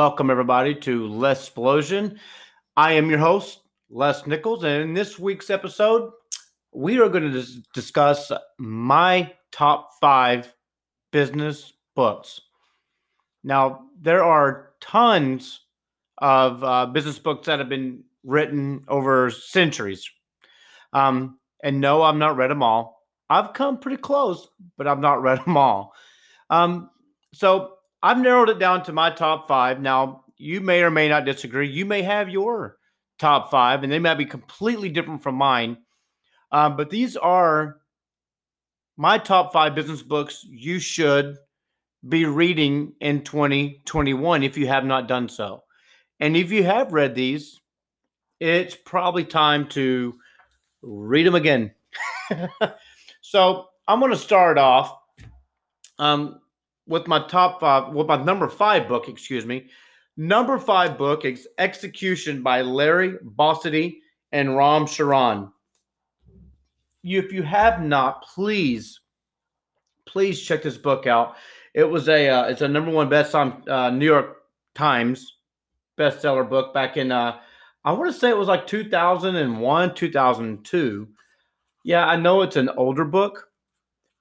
Welcome, everybody, to Les Explosion. I am your host, Les Nichols, and in this week's episode, we are going to dis- discuss my top five business books. Now, there are tons of uh, business books that have been written over centuries. Um, and no, I've not read them all. I've come pretty close, but I've not read them all. Um, so I've narrowed it down to my top five. Now, you may or may not disagree. You may have your top five, and they might be completely different from mine. Um, but these are my top five business books you should be reading in 2021 if you have not done so. And if you have read these, it's probably time to read them again. so I'm going to start off um, with my top five, with my number five book, excuse me. Number five book is Execution by Larry Bossidy and Ram Charan. You, if you have not, please, please check this book out. It was a, uh, it's a number one best on uh, New York Times bestseller book back in, uh, I want to say it was like 2001, 2002. Yeah, I know it's an older book,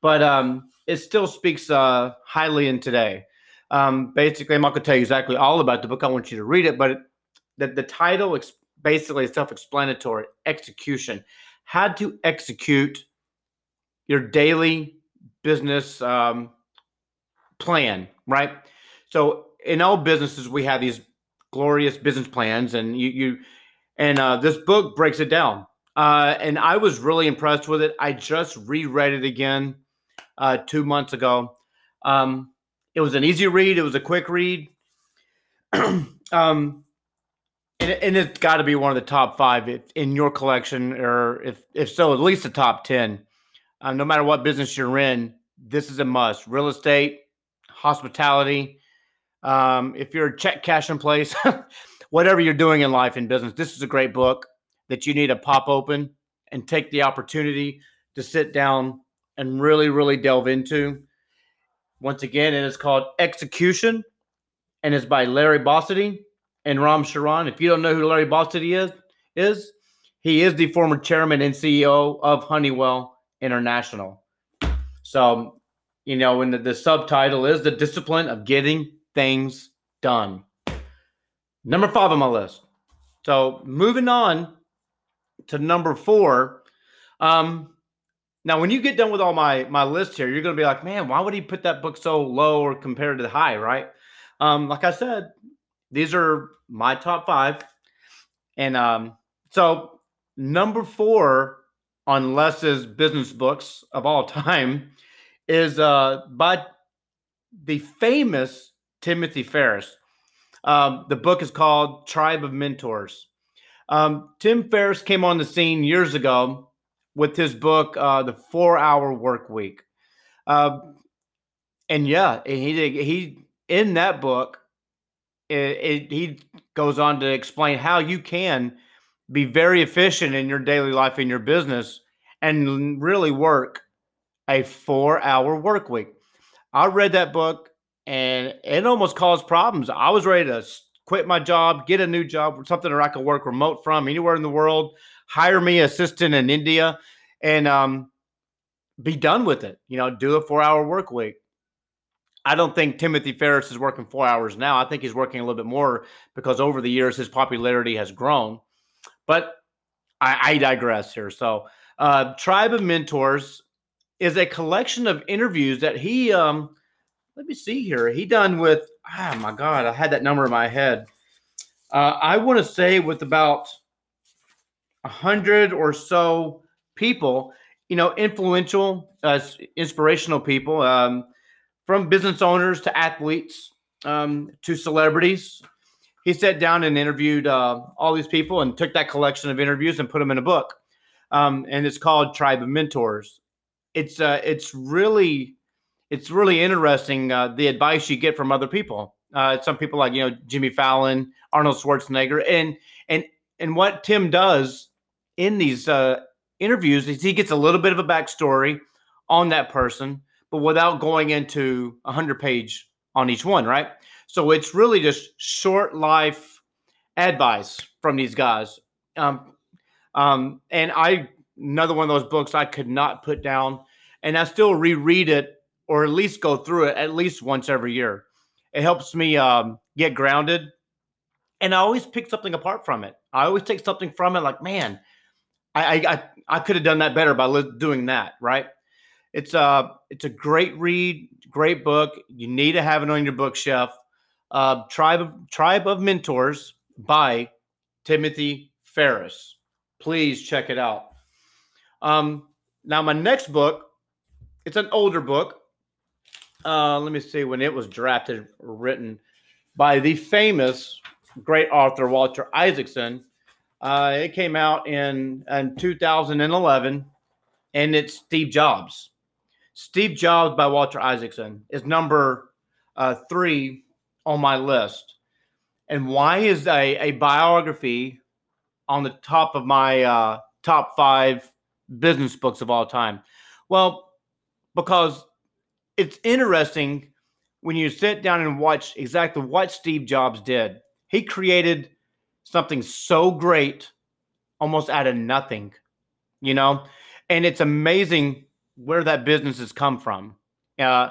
but um, it still speaks uh, highly in today. Um, basically, I'm not going to tell you exactly all about the book. I want you to read it, but it, the, the title is basically self-explanatory: execution. How to execute your daily business um, plan, right? So, in all businesses, we have these glorious business plans, and you, you and uh, this book breaks it down. Uh, and I was really impressed with it. I just reread it again uh, two months ago. Um, it was an easy read. It was a quick read. um, and, and it's got to be one of the top five in your collection, or if if so, at least the top ten. Uh, no matter what business you're in, this is a must. Real estate, hospitality. Um, if you're a check cash in place, whatever you're doing in life and business, this is a great book that you need to pop open and take the opportunity to sit down and really, really delve into. Once again, it is called Execution and it's by Larry Bossidy and Ram Charan. If you don't know who Larry Bossidy is, is he is the former chairman and CEO of Honeywell International. So, you know, and the, the subtitle is the discipline of getting things done. Number five on my list. So moving on to number four. Um, now, when you get done with all my my list here, you're going to be like, man, why would he put that book so low or compared to the high, right? Um, like I said, these are my top five, and um, so number four on Les's business books of all time is uh, by the famous Timothy Ferriss. Um, the book is called Tribe of Mentors. Um, Tim Ferriss came on the scene years ago with his book, uh, The Four Hour Work Week. Uh, and yeah, he he in that book, it, it, he goes on to explain how you can be very efficient in your daily life in your business and really work a four hour work week. I read that book and it almost caused problems. I was ready to quit my job, get a new job, something that I could work remote from anywhere in the world hire me assistant in India and um, be done with it. You know, do a four hour work week. I don't think Timothy Ferriss is working four hours now. I think he's working a little bit more because over the years his popularity has grown. But I, I digress here. So, uh, Tribe of Mentors is a collection of interviews that he, um, let me see here, he done with, ah my God, I had that number in my head. Uh, I want to say with about a hundred or so people, you know, influential, uh, inspirational people, um, from business owners to athletes um, to celebrities. He sat down and interviewed uh, all these people and took that collection of interviews and put them in a book. Um, and it's called Tribe of Mentors. It's uh, it's really it's really interesting uh, the advice you get from other people. Uh, some people like you know Jimmy Fallon, Arnold Schwarzenegger, and and and what Tim does in these uh, interviews is he gets a little bit of a backstory on that person, but without going into a hundred page on each one, right? So it's really just short life advice from these guys. Um, um, and I another one of those books I could not put down, and I still reread it or at least go through it at least once every year. It helps me um, get grounded, and I always pick something apart from it. I always take something from it, like man, I I I could have done that better by doing that. Right? It's a uh, it's a great read, great book. You need to have it on your bookshelf. Uh, Tribe of Tribe of Mentors by Timothy Ferriss. Please check it out. Um, now, my next book, it's an older book. Uh, let me see when it was drafted, written by the famous great author Walter Isaacson. Uh, it came out in, in 2011, and it's Steve Jobs. Steve Jobs by Walter Isaacson is number uh, three on my list. And why is a, a biography on the top of my uh, top five business books of all time? Well, because it's interesting when you sit down and watch exactly what Steve Jobs did. He created something so great almost out of nothing, you know? And it's amazing where that business has come from. Uh,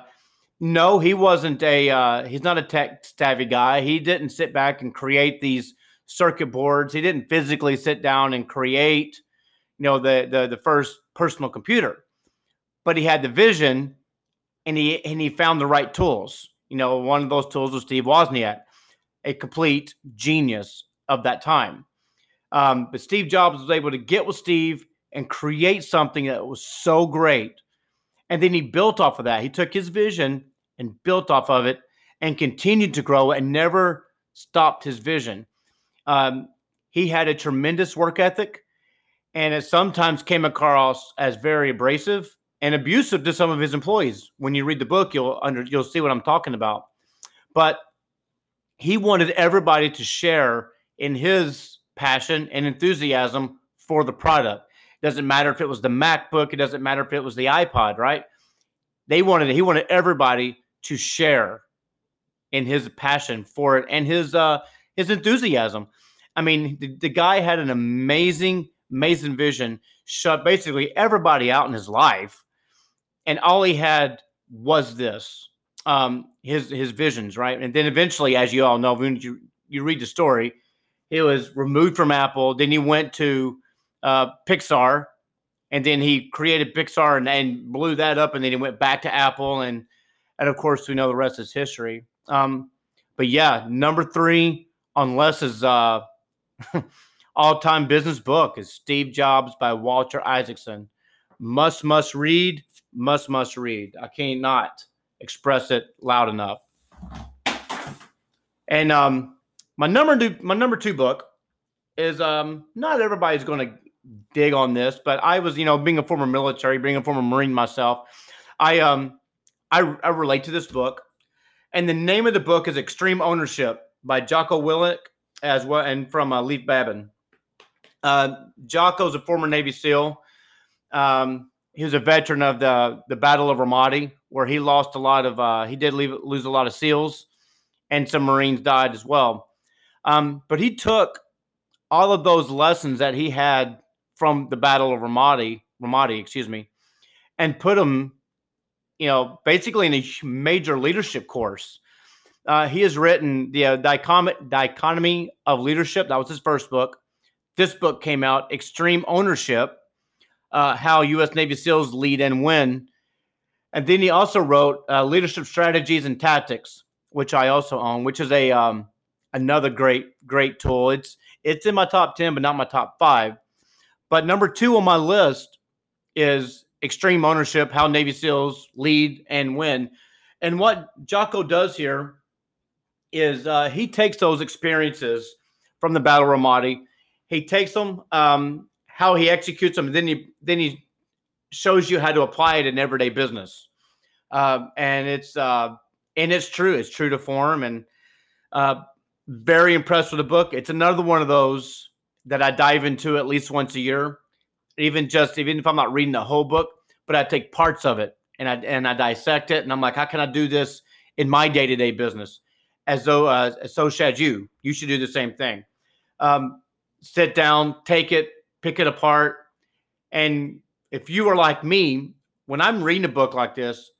no, he wasn't a uh, he's not a tech savvy guy. He didn't sit back and create these circuit boards. He didn't physically sit down and create, you know, the the the first personal computer. But he had the vision and he and he found the right tools. You know, one of those tools was Steve Wozniak, a complete genius of that time. Um, but Steve Jobs was able to get with Steve and create something that was so great. And then he built off of that. He took his vision and built off of it and continued to grow and never stopped his vision. Um, he had a tremendous work ethic and it sometimes came across as very abrasive and abusive to some of his employees. When you read the book, you'll under you'll see what I'm talking about. But he wanted everybody to share in his passion and enthusiasm for the product. It doesn't matter if it was the MacBook, it doesn't matter if it was the iPod, right? They wanted he wanted everybody to share in his passion for it and his uh his enthusiasm. I mean, the, the guy had an amazing, amazing vision, shut basically everybody out in his life, and all he had was this um his his visions, right? And then eventually, as you all know, when you you read the story, he was removed from Apple. Then he went to uh, Pixar, and then he created Pixar and, and blew that up. And then he went back to Apple, and and of course we know the rest is history. Um, but yeah, number three on Les's uh, all-time business book is Steve Jobs by Walter Isaacson. Must must read, must must read. I can't not express it loud enough. And um, my number two, my number two book is um, not everybody's going to dig on this, but I was, you know, being a former military, being a former Marine myself, I um, I, I relate to this book, and the name of the book is Extreme Ownership by Jocko Willink as well, and from uh, Leif Babin. Uh, Jocko's a former Navy SEAL. Um, he was a veteran of the the Battle of Ramadi, where he lost a lot of. Uh, he did leave, lose a lot of SEALs, and some Marines died as well. Um, but he took all of those lessons that he had from the Battle of Ramadi, Ramadi, excuse me, and put them, you know, basically in a major leadership course. Uh, he has written the uh, Dichotomy of Leadership. That was his first book. This book came out, Extreme Ownership, uh, How U.S. Navy SEALs Lead and Win. And then he also wrote uh, Leadership Strategies and Tactics, which I also own, which is a um, another great great tool. It's it's in my top 10 but not my top 5. But number 2 on my list is extreme ownership, how Navy SEALs lead and win. And what Jocko does here is uh, he takes those experiences from the Battle of Ramadi, he takes them, um, how he executes them, then he then he shows you how to apply it in everyday business. Uh, and it's uh, and it's true. It's true to form, and uh, very impressed with the book. It's another one of those that I dive into at least once a year, even just even if I'm not reading the whole book, but I take parts of it and I and I dissect it, and I'm like, how can I do this in my day to day business? as though uh, so should you. You should do the same thing. Um, sit down, take it, pick it apart, and if you are like me, when I'm reading a book like this,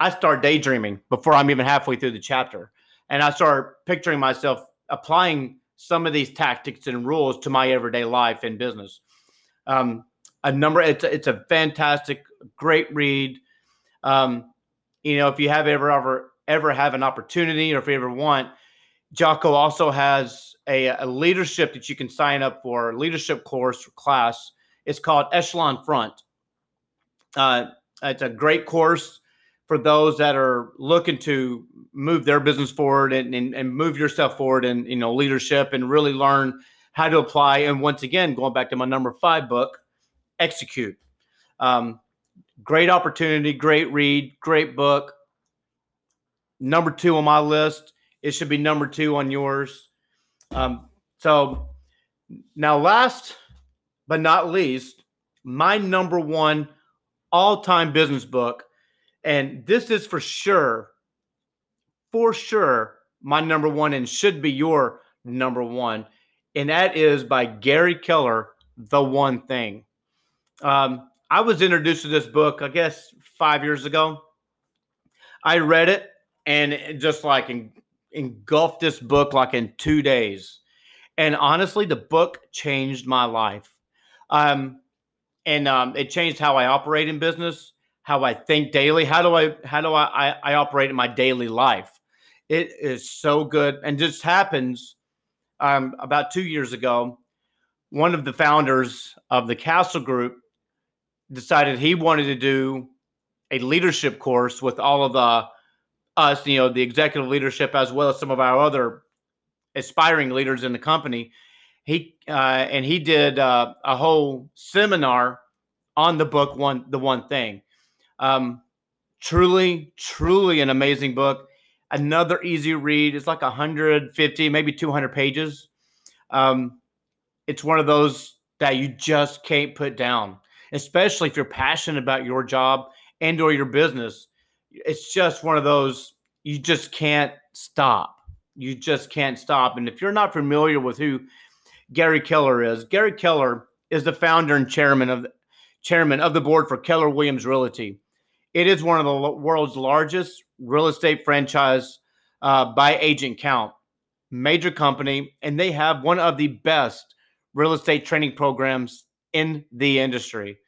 I start daydreaming before I'm even halfway through the chapter, and I start picturing myself applying some of these tactics and rules to my everyday life and business. Um, a number, it's it's a fantastic, great read. Um, you know, if you have ever ever ever have an opportunity or if you ever want, Jocko also has a, a leadership that you can sign up for, leadership course or class. It's called Echelon Front. Uh, it's a great course for those that are looking to move their business forward and, and, and move yourself forward in you know leadership and really learn how to apply. And once again, going back to my number five book, execute. Um, great opportunity, great read, great book. Number two on my list. It should be number two on yours. Um, so now, last but not least, my number one all time business book. And this is for sure, for sure, my number one and should be your number one. And that is by Gary Keller, The One Thing. Um, I was introduced to this book, I guess, five years ago. I read it and it just like engulfed this book like in two days. And honestly, the book changed my life. Um, and um, it changed how I operate in business, how I think daily. How do I how do I, I, I operate in my daily life? It is so good, and just happens. Um, about two years ago, one of the founders of the Castle Group decided he wanted to do a leadership course with all of the us, you know, the executive leadership as well as some of our other aspiring leaders in the company. He uh, and he did uh, a whole seminar on the book one the one thing. Um, truly, truly an amazing book. Another easy read. It's like 150, maybe 200 pages. Um, it's one of those that you just can't put down especially if you're passionate about your job and or your business. It's just one of those you just can't stop. You just can't stop. And if you're not familiar with who Gary Keller is, Gary Keller is the founder and chairman of chairman of the board for Keller Williams Realty. It is one of the world's largest real estate franchise uh, by agent count, major company, and they have one of the best real estate training programs in the industry.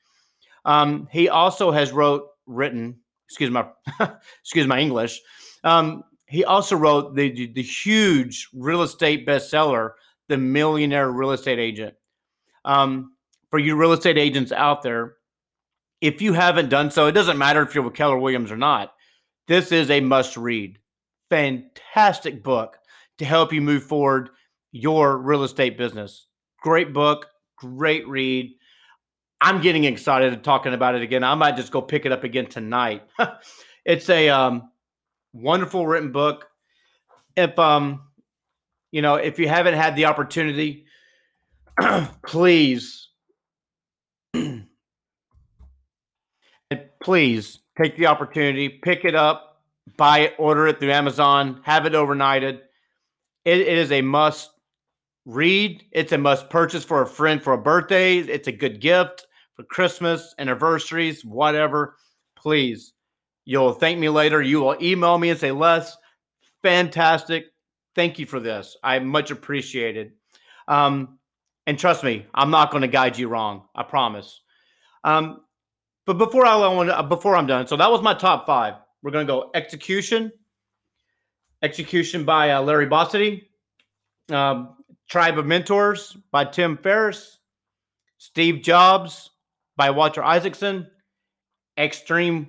Um, he also has wrote written excuse my excuse my English. Um, he also wrote the, the, huge real estate bestseller, The Millionaire Real Estate Agent. Um, for you real estate agents out there, if you haven't done so, it doesn't matter if you're with Keller Williams or not. This is a must read. Fantastic book to help you move forward your real estate business. Great book, great read. I'm getting excited talking about it again. I might just go pick it up again tonight. it's a um, wonderful written book. If um, you know, if you haven't had the opportunity, please, please take the opportunity, pick it up, buy it, order it through Amazon, have it overnighted. it, it is a must read. It's a must purchase for a friend for a birthday. It's a good gift for Christmas, anniversaries, whatever, please, you'll thank me later. You will email me and say, Les, fantastic. Thank you for this. I much appreciated. Um, and trust me, I'm not going to guide you wrong. I promise. Um, but before I want before I'm done, so that was my top five. We're going to go execution, execution by uh, Larry Bossidy, um, Tribe of Mentors by Tim Ferriss, Steve Jobs, by Walter Isaacson, Extreme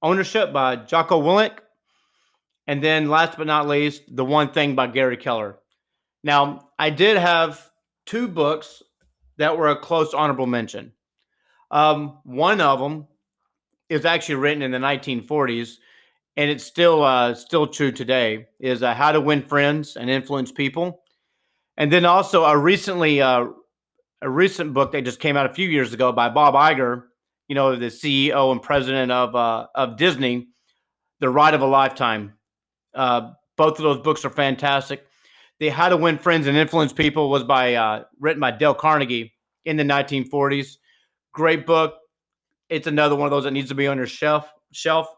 Ownership by Jocko Willink, and then last but not least, The One Thing by Gary Keller. Now, I did have two books that were a close honorable mention. Um, one of them is actually written in the 1940s, and it's still uh, still true today. Is uh, How to Win Friends and Influence People, and then also a recently uh, a recent book that just came out a few years ago by Bob Iger, you know, the CEO and president of uh, of Disney, The Ride of a Lifetime. Uh, Both of those books are fantastic. The How to Win Friends and Influence People was by uh, written by Dale Carnegie in the 1940s. Great book. It's another one of those that needs to be on your shelf. Shelf,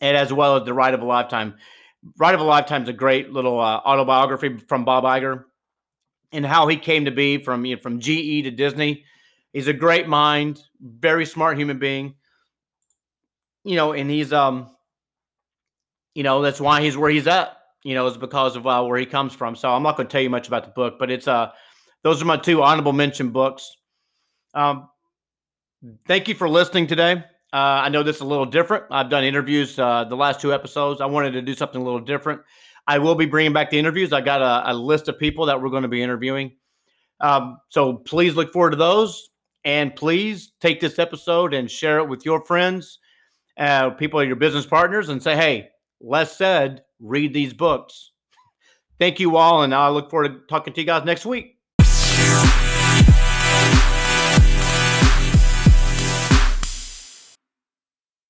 and as well as the Ride of a Lifetime. Ride of a Lifetime is a great little uh, autobiography from Bob Iger and how he came to be from you know, from GE to Disney. He's a great mind, very smart human being. You know, and he's um, you know, that's why he's where he's at. You know, is because of uh, where he comes from. So I'm not going to tell you much about the book, but it's uh, those are my two honorable mention books. Um, thank you for listening today. Uh, I know this is a little different. I've done interviews uh, the last two episodes. I wanted to do something a little different. I will be bringing back the interviews. I got a, a list of people that we're going to be interviewing. Um, so please look forward to those. And please take this episode and share it with your friends, uh, people, your business partners, and say, hey, Les said, read these books. Thank you all. And I look forward to talking to you guys next week.